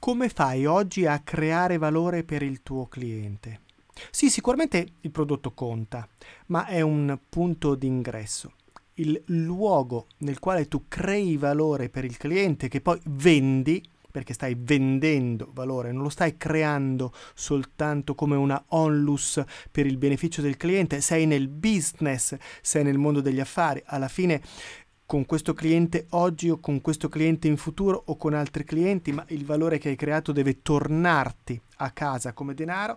Come fai oggi a creare valore per il tuo cliente? Sì, sicuramente il prodotto conta, ma è un punto d'ingresso. Il luogo nel quale tu crei valore per il cliente che poi vendi, perché stai vendendo valore, non lo stai creando soltanto come una onlus per il beneficio del cliente, sei nel business, sei nel mondo degli affari, alla fine con questo cliente oggi o con questo cliente in futuro o con altri clienti, ma il valore che hai creato deve tornarti a casa come denaro,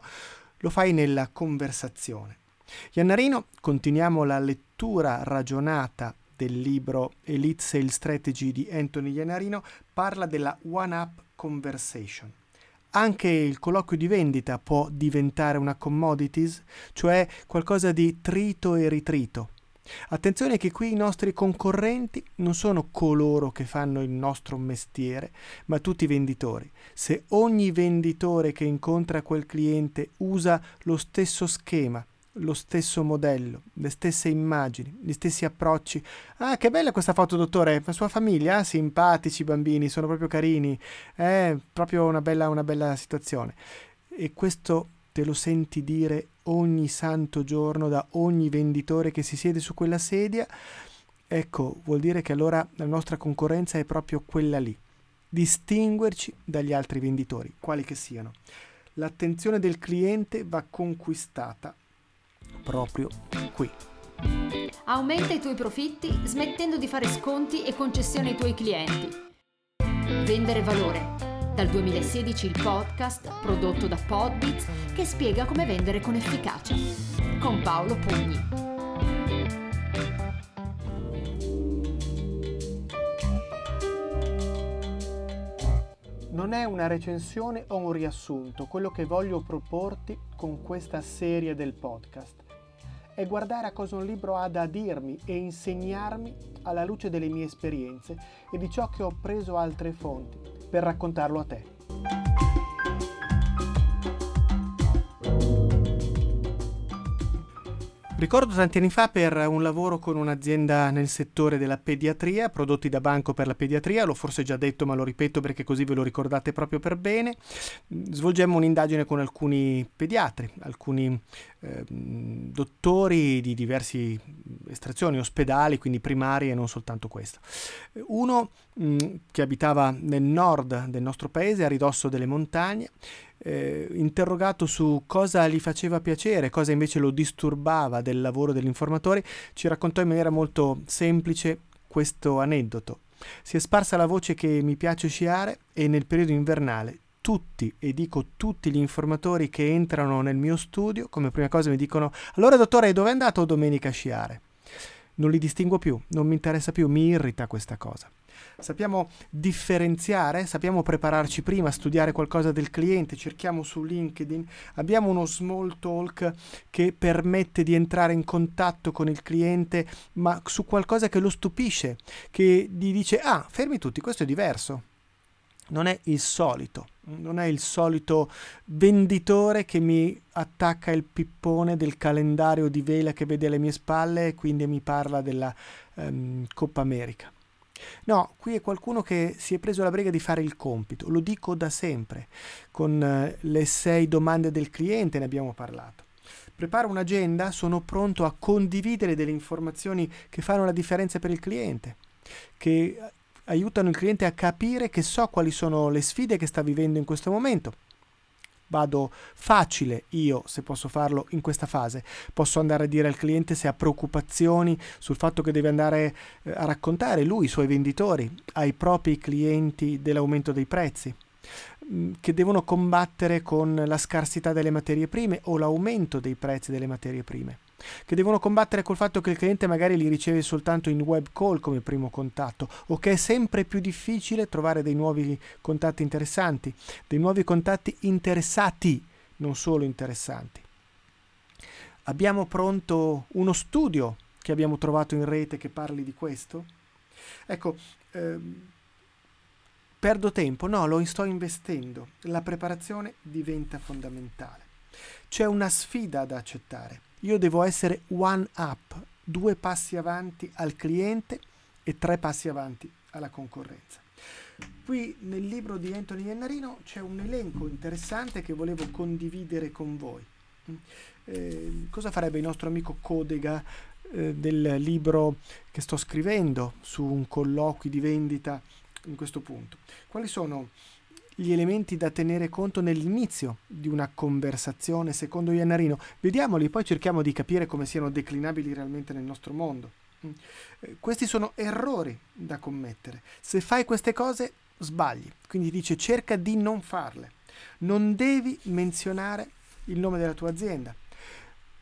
lo fai nella conversazione. Iannarino, continuiamo la lettura ragionata del libro Elite Sales Strategy di Anthony Iannarino, parla della One Up Conversation. Anche il colloquio di vendita può diventare una commodities, cioè qualcosa di trito e ritrito, Attenzione che qui i nostri concorrenti non sono coloro che fanno il nostro mestiere, ma tutti i venditori. Se ogni venditore che incontra quel cliente usa lo stesso schema, lo stesso modello, le stesse immagini, gli stessi approcci. Ah, che bella questa foto, dottore! La sua famiglia? Ah, simpatici bambini, sono proprio carini. È proprio una bella, una bella situazione. E questo te lo senti dire ogni santo giorno da ogni venditore che si siede su quella sedia, ecco, vuol dire che allora la nostra concorrenza è proprio quella lì. Distinguerci dagli altri venditori, quali che siano. L'attenzione del cliente va conquistata proprio qui. Aumenta i tuoi profitti smettendo di fare sconti e concessioni ai tuoi clienti. Vendere valore dal 2016 il podcast prodotto da Podbits che spiega come vendere con efficacia. Con Paolo Pugni. Non è una recensione o un riassunto quello che voglio proporti con questa serie del podcast è guardare a cosa un libro ha da dirmi e insegnarmi alla luce delle mie esperienze e di ciò che ho preso altre fonti per raccontarlo a te. Ricordo tanti anni fa per un lavoro con un'azienda nel settore della pediatria, prodotti da banco per la pediatria, l'ho forse già detto ma lo ripeto perché così ve lo ricordate proprio per bene. Svolgemmo un'indagine con alcuni pediatri, alcuni eh, dottori di diverse estrazioni, ospedali, quindi primari e non soltanto questo. Uno mh, che abitava nel nord del nostro paese, a ridosso delle montagne, eh, interrogato su cosa gli faceva piacere, cosa invece lo disturbava del lavoro dell'informatore, ci raccontò in maniera molto semplice questo aneddoto. Si è sparsa la voce che mi piace sciare e nel periodo invernale tutti, e dico tutti gli informatori che entrano nel mio studio, come prima cosa mi dicono allora dottore dove è andato domenica a sciare? Non li distingo più, non mi interessa più, mi irrita questa cosa. Sappiamo differenziare, sappiamo prepararci prima, studiare qualcosa del cliente, cerchiamo su LinkedIn, abbiamo uno small talk che permette di entrare in contatto con il cliente, ma su qualcosa che lo stupisce, che gli dice "Ah, fermi tutti, questo è diverso". Non è il solito, non è il solito venditore che mi attacca il pippone del calendario di vela che vede alle mie spalle e quindi mi parla della um, Coppa America. No, qui è qualcuno che si è preso la briga di fare il compito, lo dico da sempre, con eh, le sei domande del cliente ne abbiamo parlato. Preparo un'agenda, sono pronto a condividere delle informazioni che fanno la differenza per il cliente, che aiutano il cliente a capire che so quali sono le sfide che sta vivendo in questo momento vado facile io, se posso farlo in questa fase. Posso andare a dire al cliente se ha preoccupazioni sul fatto che deve andare eh, a raccontare lui, i suoi venditori, ai propri clienti dell'aumento dei prezzi mm, che devono combattere con la scarsità delle materie prime o l'aumento dei prezzi delle materie prime che devono combattere col fatto che il cliente magari li riceve soltanto in web call come primo contatto o che è sempre più difficile trovare dei nuovi contatti interessanti, dei nuovi contatti interessati, non solo interessanti. Abbiamo pronto uno studio che abbiamo trovato in rete che parli di questo? Ecco, ehm, perdo tempo? No, lo sto investendo. La preparazione diventa fondamentale. C'è una sfida da accettare io devo essere one up, due passi avanti al cliente e tre passi avanti alla concorrenza. Qui nel libro di Anthony Iannarino c'è un elenco interessante che volevo condividere con voi. Eh, cosa farebbe il nostro amico Codega eh, del libro che sto scrivendo su un colloquio di vendita in questo punto? Quali sono gli elementi da tenere conto nell'inizio di una conversazione secondo Iannarino? Vediamoli, poi cerchiamo di capire come siano declinabili realmente nel nostro mondo. Eh, questi sono errori da commettere. Se fai queste cose sbagli. Quindi dice cerca di non farle. Non devi menzionare il nome della tua azienda.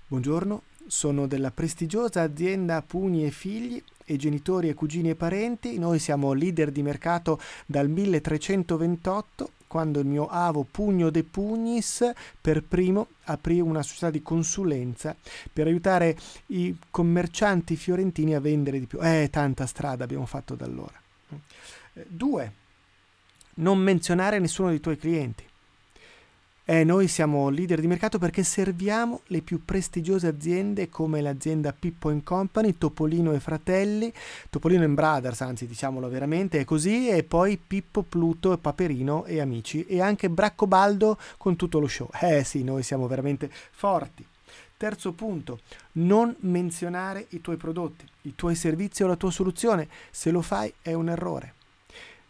Buongiorno, sono della prestigiosa azienda Pugni e Figli e genitori e cugini e parenti. Noi siamo leader di mercato dal 1328 quando il mio avo Pugno de Pugnis per primo aprì una società di consulenza per aiutare i commercianti fiorentini a vendere di più. Eh, tanta strada abbiamo fatto da allora. Eh, due, non menzionare nessuno dei tuoi clienti. Eh, noi siamo leader di mercato perché serviamo le più prestigiose aziende come l'azienda Pippo Company, Topolino e Fratelli, Topolino Brothers, anzi diciamolo veramente, è così, e poi Pippo, Pluto, Paperino e Amici, e anche Braccobaldo con tutto lo show. Eh sì, noi siamo veramente forti. Terzo punto, non menzionare i tuoi prodotti, i tuoi servizi o la tua soluzione. Se lo fai è un errore.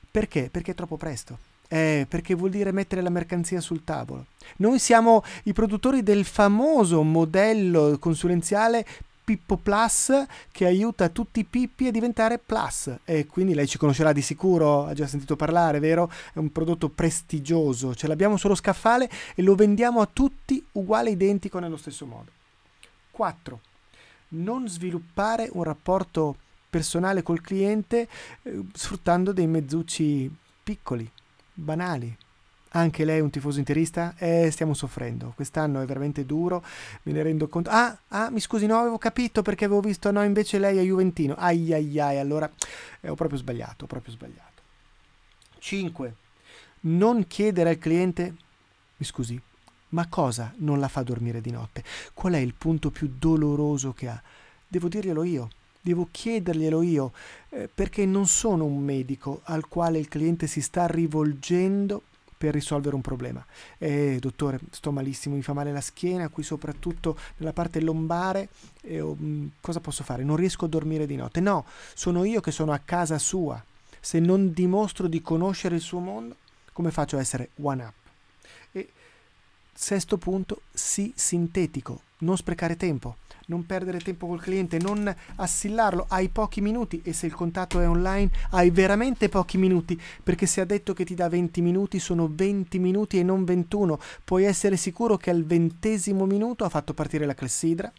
Perché? Perché è troppo presto. Eh, perché vuol dire mettere la mercanzia sul tavolo. Noi siamo i produttori del famoso modello consulenziale Pippo Plus che aiuta tutti i Pippi a diventare Plus e quindi lei ci conoscerà di sicuro, ha già sentito parlare, vero? È un prodotto prestigioso, ce l'abbiamo sullo scaffale e lo vendiamo a tutti uguale identico nello stesso modo. 4. Non sviluppare un rapporto personale col cliente eh, sfruttando dei mezzucci piccoli, banali. Anche lei è un tifoso interista? Eh, stiamo soffrendo. Quest'anno è veramente duro, me ne rendo conto. Ah, ah, mi scusi, no, avevo capito perché avevo visto, no, invece lei è Juventino. Ai ai ai, allora eh, ho proprio sbagliato, ho proprio sbagliato. 5. Non chiedere al cliente, mi scusi, ma cosa non la fa dormire di notte? Qual è il punto più doloroso che ha? Devo dirglielo io devo chiederglielo io, eh, perché non sono un medico al quale il cliente si sta rivolgendo per risolvere un problema. Eh, dottore, sto malissimo, mi fa male la schiena, qui soprattutto nella parte lombare, eh, oh, cosa posso fare? Non riesco a dormire di notte. No, sono io che sono a casa sua. Se non dimostro di conoscere il suo mondo, come faccio a essere one up? E sesto punto, sii sintetico, non sprecare tempo non perdere tempo col cliente, non assillarlo, hai pochi minuti e se il contatto è online hai veramente pochi minuti perché se ha detto che ti dà 20 minuti sono 20 minuti e non 21, puoi essere sicuro che al ventesimo minuto ha fatto partire la clessidra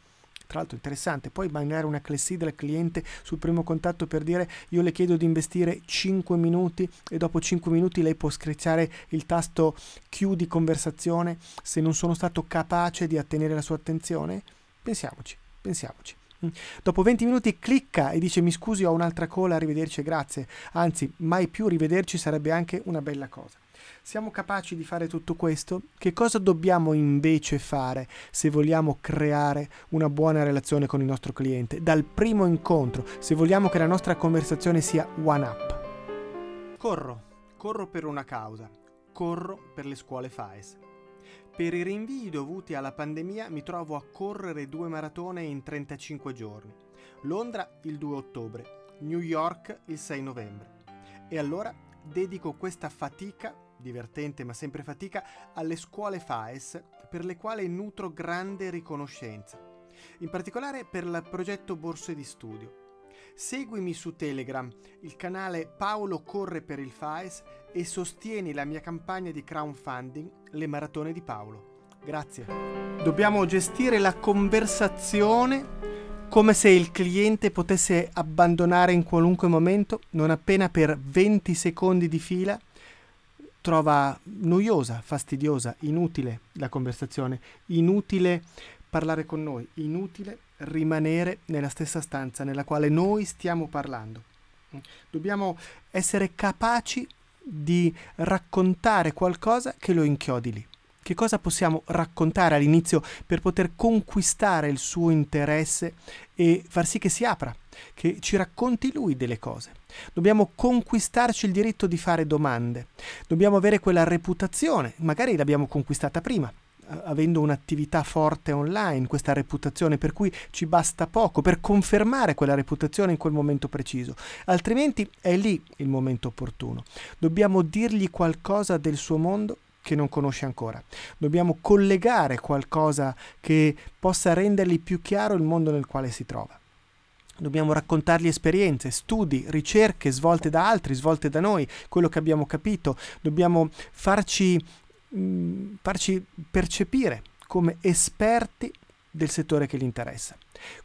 tra l'altro interessante, poi mandare una clessidra al cliente sul primo contatto per dire io le chiedo di investire 5 minuti e dopo 5 minuti lei può schiacciare il tasto chiudi conversazione se non sono stato capace di ottenere la sua attenzione? Pensiamoci, pensiamoci. Mm. Dopo 20 minuti clicca e dice mi scusi ho un'altra cola, arrivederci e grazie. Anzi, mai più rivederci sarebbe anche una bella cosa. Siamo capaci di fare tutto questo? Che cosa dobbiamo invece fare se vogliamo creare una buona relazione con il nostro cliente? Dal primo incontro, se vogliamo che la nostra conversazione sia one up. Corro, corro per una causa, corro per le scuole FAES. Per i rinvii dovuti alla pandemia mi trovo a correre due maratone in 35 giorni. Londra il 2 ottobre, New York il 6 novembre. E allora dedico questa fatica, divertente ma sempre fatica, alle scuole FAES per le quali nutro grande riconoscenza. In particolare per il progetto Borse di Studio Seguimi su Telegram, il canale Paolo Corre per il FAES e sostieni la mia campagna di crowdfunding Le Maratone di Paolo. Grazie. Dobbiamo gestire la conversazione come se il cliente potesse abbandonare in qualunque momento, non appena per 20 secondi di fila trova noiosa, fastidiosa, inutile la conversazione, inutile parlare con noi, inutile rimanere nella stessa stanza nella quale noi stiamo parlando. Dobbiamo essere capaci di raccontare qualcosa che lo inchiodi lì. Che cosa possiamo raccontare all'inizio per poter conquistare il suo interesse e far sì che si apra, che ci racconti lui delle cose. Dobbiamo conquistarci il diritto di fare domande. Dobbiamo avere quella reputazione, magari l'abbiamo conquistata prima, avendo un'attività forte online, questa reputazione, per cui ci basta poco per confermare quella reputazione in quel momento preciso. Altrimenti è lì il momento opportuno. Dobbiamo dirgli qualcosa del suo mondo che non conosce ancora. Dobbiamo collegare qualcosa che possa rendergli più chiaro il mondo nel quale si trova. Dobbiamo raccontargli esperienze, studi, ricerche svolte da altri, svolte da noi, quello che abbiamo capito. Dobbiamo farci, mh, farci percepire come esperti del settore che gli interessa.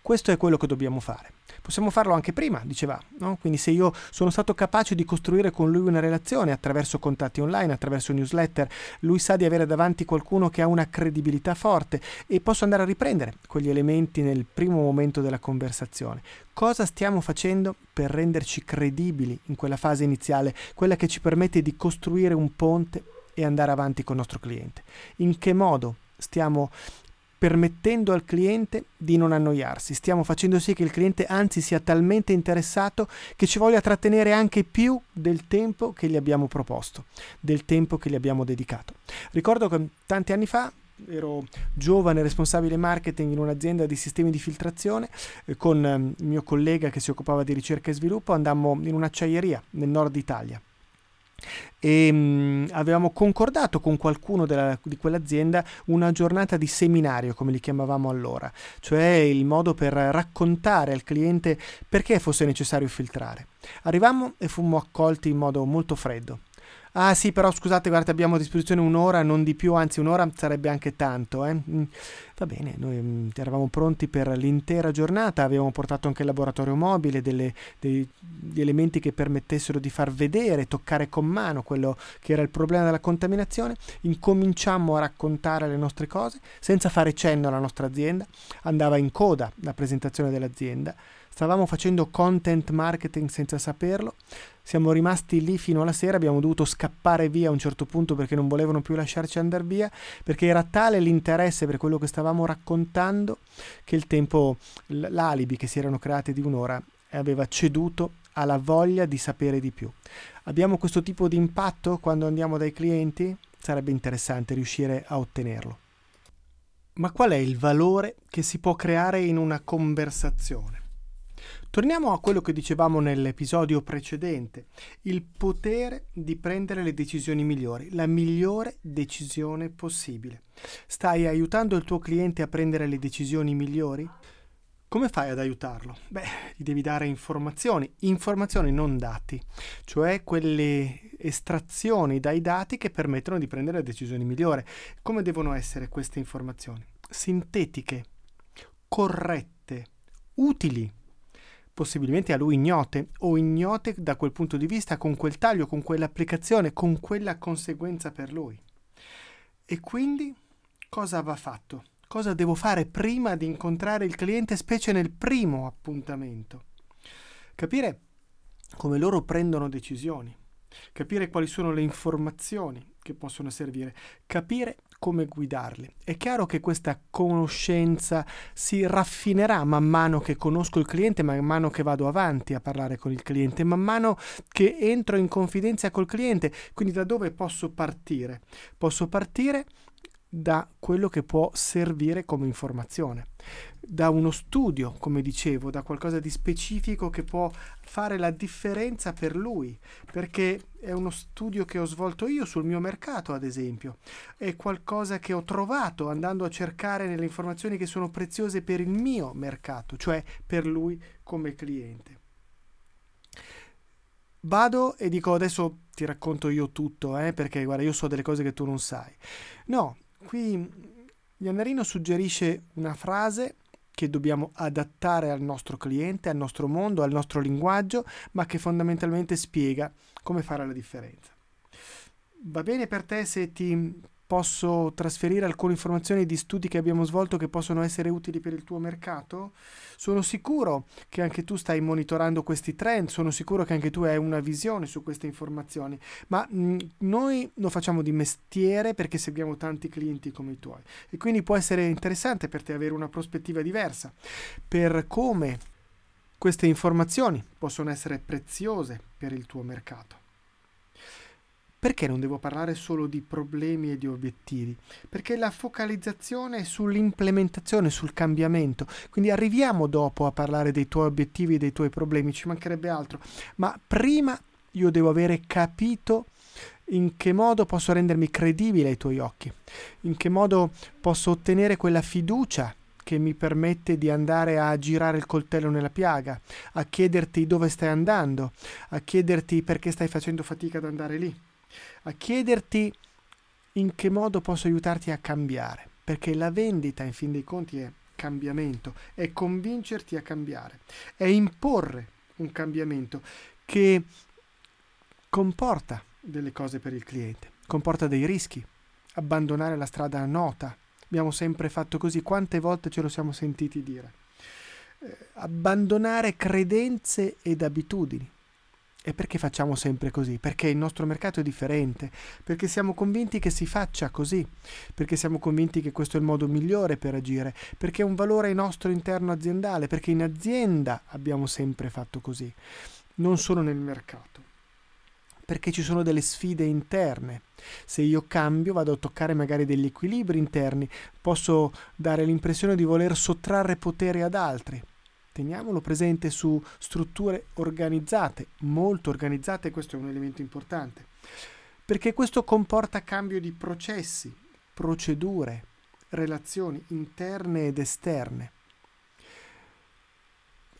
Questo è quello che dobbiamo fare. Possiamo farlo anche prima, diceva, no? quindi se io sono stato capace di costruire con lui una relazione attraverso contatti online, attraverso newsletter, lui sa di avere davanti qualcuno che ha una credibilità forte e posso andare a riprendere quegli elementi nel primo momento della conversazione. Cosa stiamo facendo per renderci credibili in quella fase iniziale, quella che ci permette di costruire un ponte e andare avanti con il nostro cliente? In che modo stiamo permettendo al cliente di non annoiarsi. Stiamo facendo sì che il cliente anzi sia talmente interessato che ci voglia trattenere anche più del tempo che gli abbiamo proposto, del tempo che gli abbiamo dedicato. Ricordo che tanti anni fa ero giovane responsabile marketing in un'azienda di sistemi di filtrazione eh, con eh, il mio collega che si occupava di ricerca e sviluppo andammo in un'acciaieria nel nord Italia e mh, mm, avevamo concordato con qualcuno della, di quell'azienda una giornata di seminario, come li chiamavamo allora, cioè il modo per raccontare al cliente perché fosse necessario filtrare. Arrivammo e fummo accolti in modo molto freddo. Ah sì, però scusate, guardate, abbiamo a disposizione un'ora, non di più, anzi un'ora sarebbe anche tanto. Eh? Mm, va bene, noi mm, eravamo pronti per l'intera giornata, avevamo portato anche il laboratorio mobile, delle, degli elementi che permettessero di far vedere, toccare con mano quello che era il problema della contaminazione. Incominciammo a raccontare le nostre cose senza fare cenno alla nostra azienda, andava in coda la presentazione dell'azienda Stavamo facendo content marketing senza saperlo. Siamo rimasti lì fino alla sera, abbiamo dovuto scappare via a un certo punto perché non volevano più lasciarci andare via, perché era tale l'interesse per quello che stavamo raccontando che il tempo, l'alibi che si erano creati di un'ora aveva ceduto alla voglia di sapere di più. Abbiamo questo tipo di impatto quando andiamo dai clienti? Sarebbe interessante riuscire a ottenerlo. Ma qual è il valore che si può creare in una conversazione? Torniamo a quello che dicevamo nell'episodio precedente, il potere di prendere le decisioni migliori, la migliore decisione possibile. Stai aiutando il tuo cliente a prendere le decisioni migliori? Come fai ad aiutarlo? Beh, gli devi dare informazioni, informazioni non dati, cioè quelle estrazioni dai dati che permettono di prendere decisioni migliori. Come devono essere queste informazioni? Sintetiche, corrette, utili possibilmente a lui ignote o ignote da quel punto di vista, con quel taglio, con quell'applicazione, con quella conseguenza per lui. E quindi cosa va fatto? Cosa devo fare prima di incontrare il cliente, specie nel primo appuntamento? Capire come loro prendono decisioni, capire quali sono le informazioni che possono servire, capire come guidarli. È chiaro che questa conoscenza si raffinerà man mano che conosco il cliente, man mano che vado avanti a parlare con il cliente, man mano che entro in confidenza col cliente. Quindi da dove posso partire? Posso partire da quello che può servire come informazione, da uno studio, come dicevo, da qualcosa di specifico che può fare la differenza per lui, perché è uno studio che ho svolto io sul mio mercato, ad esempio, è qualcosa che ho trovato andando a cercare nelle informazioni che sono preziose per il mio mercato, cioè per lui come cliente. Vado e dico adesso ti racconto io tutto, eh, perché guarda, io so delle cose che tu non sai. No, Qui Iannarino suggerisce una frase che dobbiamo adattare al nostro cliente, al nostro mondo, al nostro linguaggio, ma che fondamentalmente spiega come fare la differenza. Va bene per te se ti posso trasferire alcune informazioni di studi che abbiamo svolto che possono essere utili per il tuo mercato? Sono sicuro che anche tu stai monitorando questi trend, sono sicuro che anche tu hai una visione su queste informazioni, ma mh, noi lo facciamo di mestiere perché seguiamo tanti clienti come i tuoi e quindi può essere interessante per te avere una prospettiva diversa per come Queste informazioni possono essere preziose per il tuo mercato. Perché non devo parlare solo di problemi e di obiettivi? Perché la focalizzazione è sull'implementazione, sul cambiamento. Quindi arriviamo dopo a parlare dei tuoi obiettivi e dei tuoi problemi, ci mancherebbe altro. Ma prima io devo avere capito in che modo posso rendermi credibile ai tuoi occhi, in che modo posso ottenere quella fiducia che mi permette di andare a girare il coltello nella piaga, a chiederti dove stai andando, a chiederti perché stai facendo fatica ad andare lì a chiederti in che modo posso aiutarti a cambiare, perché la vendita in fin dei conti è cambiamento, è convincerti a cambiare, è imporre un cambiamento che comporta delle cose per il cliente, comporta dei rischi, abbandonare la strada nota. Abbiamo sempre fatto così, quante volte ce lo siamo sentiti dire. Eh, abbandonare credenze ed abitudini. E perché facciamo sempre così? Perché il nostro mercato è differente, perché siamo convinti che si faccia così, perché siamo convinti che questo è il modo migliore per agire, perché è un valore nostro interno aziendale, perché in azienda abbiamo sempre fatto così, non solo nel mercato. Perché ci sono delle sfide interne. Se io cambio, vado a toccare magari degli equilibri interni, posso dare l'impressione di voler sottrarre potere ad altri teniamolo presente su strutture organizzate, molto organizzate, questo è un elemento importante, perché questo comporta cambio di processi, procedure, relazioni interne ed esterne.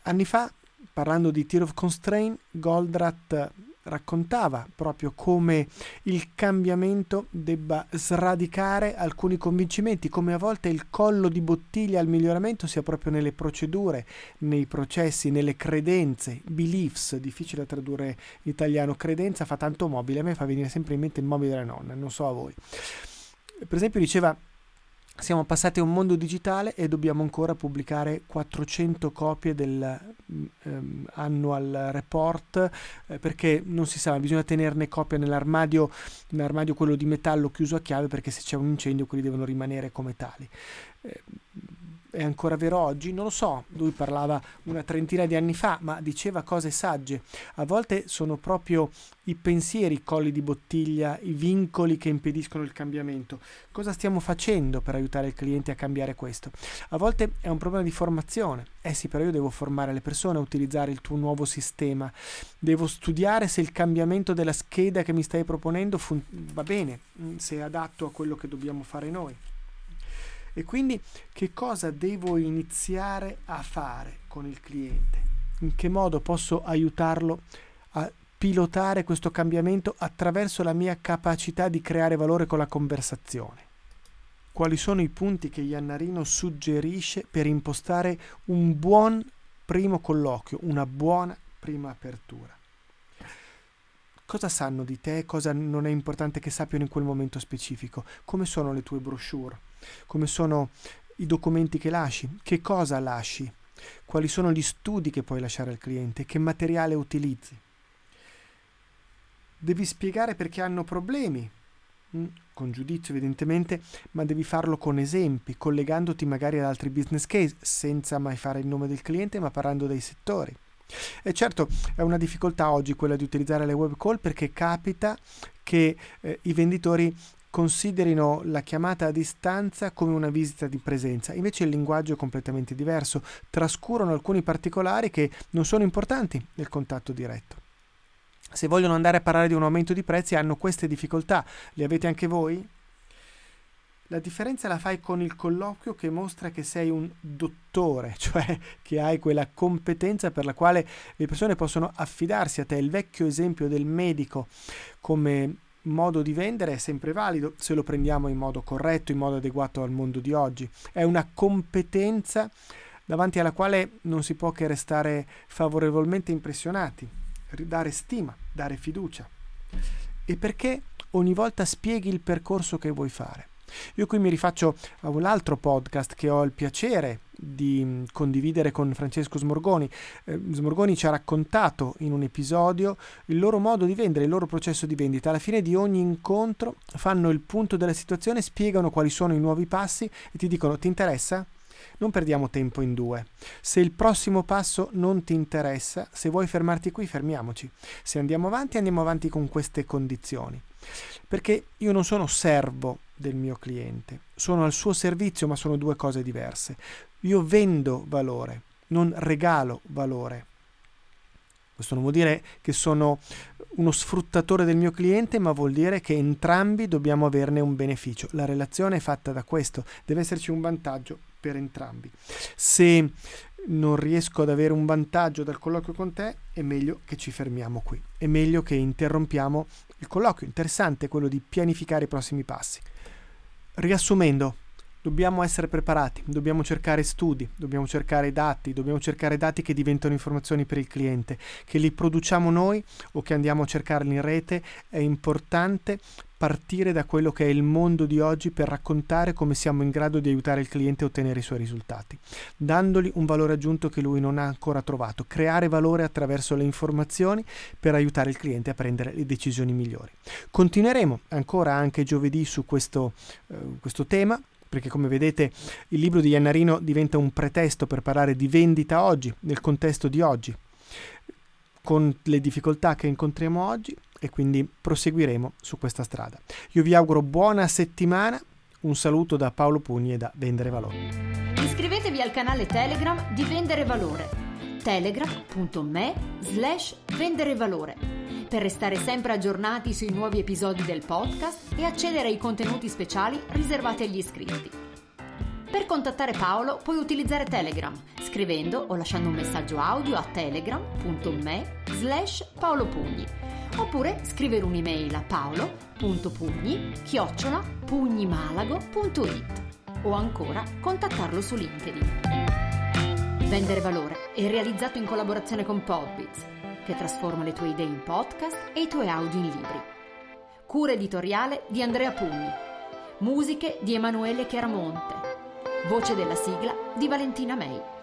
Anni fa, parlando di Tier of Constraint, Goldratt raccontava proprio come il cambiamento debba sradicare alcuni convincimenti, come a volte il collo di bottiglia al miglioramento sia proprio nelle procedure, nei processi, nelle credenze, beliefs, difficile da tradurre in italiano, credenza fa tanto mobile, a me fa venire sempre in mente il mobile della nonna, non so a voi. Per esempio diceva siamo passati a un mondo digitale e dobbiamo ancora pubblicare 400 copie del um, annual report eh, perché non si sa, bisogna tenerne copia nell'armadio, nell'armadio quello di metallo chiuso a chiave perché se c'è un incendio quelli devono rimanere come tali. Eh, è ancora vero oggi? Non lo so, lui parlava una trentina di anni fa, ma diceva cose sagge. A volte sono proprio i pensieri, i colli di bottiglia, i vincoli che impediscono il cambiamento. Cosa stiamo facendo per aiutare il cliente a cambiare questo? A volte è un problema di formazione. Eh sì, però io devo formare le persone a utilizzare il tuo nuovo sistema. Devo studiare se il cambiamento della scheda che mi stai proponendo fun- va bene, se è adatto a quello che dobbiamo fare noi. E quindi che cosa devo iniziare a fare con il cliente? In che modo posso aiutarlo a pilotare questo cambiamento attraverso la mia capacità di creare valore con la conversazione? Quali sono i punti che Iannarino suggerisce per impostare un buon primo colloquio, una buona prima apertura? Cosa sanno di te? Cosa non è importante che sappiano in quel momento specifico? Come sono le tue brochure? Come sono i documenti che lasci, che cosa lasci, quali sono gli studi che puoi lasciare al cliente, che materiale utilizzi. Devi spiegare perché hanno problemi, mm, con giudizio evidentemente, ma devi farlo con esempi, collegandoti magari ad altri business case, senza mai fare il nome del cliente, ma parlando dei settori. E certo è una difficoltà oggi quella di utilizzare le web call perché capita che eh, i venditori considerino la chiamata a distanza come una visita di presenza, invece il linguaggio è completamente diverso, trascurano alcuni particolari che non sono importanti nel contatto diretto. Se vogliono andare a parlare di un aumento di prezzi hanno queste difficoltà, le avete anche voi? La differenza la fai con il colloquio che mostra che sei un dottore, cioè che hai quella competenza per la quale le persone possono affidarsi a te. Il vecchio esempio del medico come modo di vendere è sempre valido se lo prendiamo in modo corretto, in modo adeguato al mondo di oggi. È una competenza davanti alla quale non si può che restare favorevolmente impressionati, dare stima, dare fiducia. E perché ogni volta spieghi il percorso che vuoi fare. Io qui mi rifaccio a un altro podcast che ho il piacere di mm, condividere con Francesco Smorgoni. Eh, Smorgoni ci ha raccontato in un episodio il loro modo di vendere, il loro processo di vendita. Alla fine di ogni incontro fanno il punto della situazione, spiegano quali sono i nuovi passi e ti dicono ti interessa? Non perdiamo tempo in due. Se il prossimo passo non ti interessa, se vuoi fermarti qui, fermiamoci. Se andiamo avanti, andiamo avanti con queste condizioni. Perché io non sono servo del mio cliente, sono al suo servizio, ma sono due cose diverse. Io vendo valore, non regalo valore. Questo non vuol dire che sono uno sfruttatore del mio cliente, ma vuol dire che entrambi dobbiamo averne un beneficio. La relazione è fatta da questo, deve esserci un vantaggio per entrambi. Se non riesco ad avere un vantaggio dal colloquio con te, è meglio che ci fermiamo qui. È meglio che interrompiamo il colloquio. Interessante quello di pianificare i prossimi passi. Riassumendo, dobbiamo essere preparati, dobbiamo cercare studi, dobbiamo cercare dati, dobbiamo cercare dati che diventano informazioni per il cliente, che li produciamo noi o che andiamo a cercarli in rete, è importante partire da quello che è il mondo di oggi per raccontare come siamo in grado di aiutare il cliente a ottenere i suoi risultati, dandogli un valore aggiunto che lui non ha ancora trovato, creare valore attraverso le informazioni per aiutare il cliente a prendere le decisioni migliori. Continueremo ancora anche giovedì su questo, eh, questo tema perché come vedete il libro di Iannarino diventa un pretesto per parlare di vendita oggi, nel contesto di oggi, con le difficoltà che incontriamo oggi e quindi proseguiremo su questa strada. Io vi auguro buona settimana, un saluto da Paolo Pugni e da Vendere Valore. Iscrivetevi al canale Telegram di Vendere Valore telegram.me slash vendere valore per restare sempre aggiornati sui nuovi episodi del podcast e accedere ai contenuti speciali riservati agli iscritti. Per contattare Paolo puoi utilizzare Telegram scrivendo o lasciando un messaggio audio a telegram.me slash paolopugni oppure scrivere un'email a paolo.pugni chiocciola pugnimalago.it o ancora contattarlo su LinkedIn. Vendere valore è realizzato in collaborazione con Podbiz che trasforma le tue idee in podcast e i tuoi audio in libri. Cura editoriale di Andrea Pugni. Musiche di Emanuele Chiaramonte. Voce della sigla di Valentina May.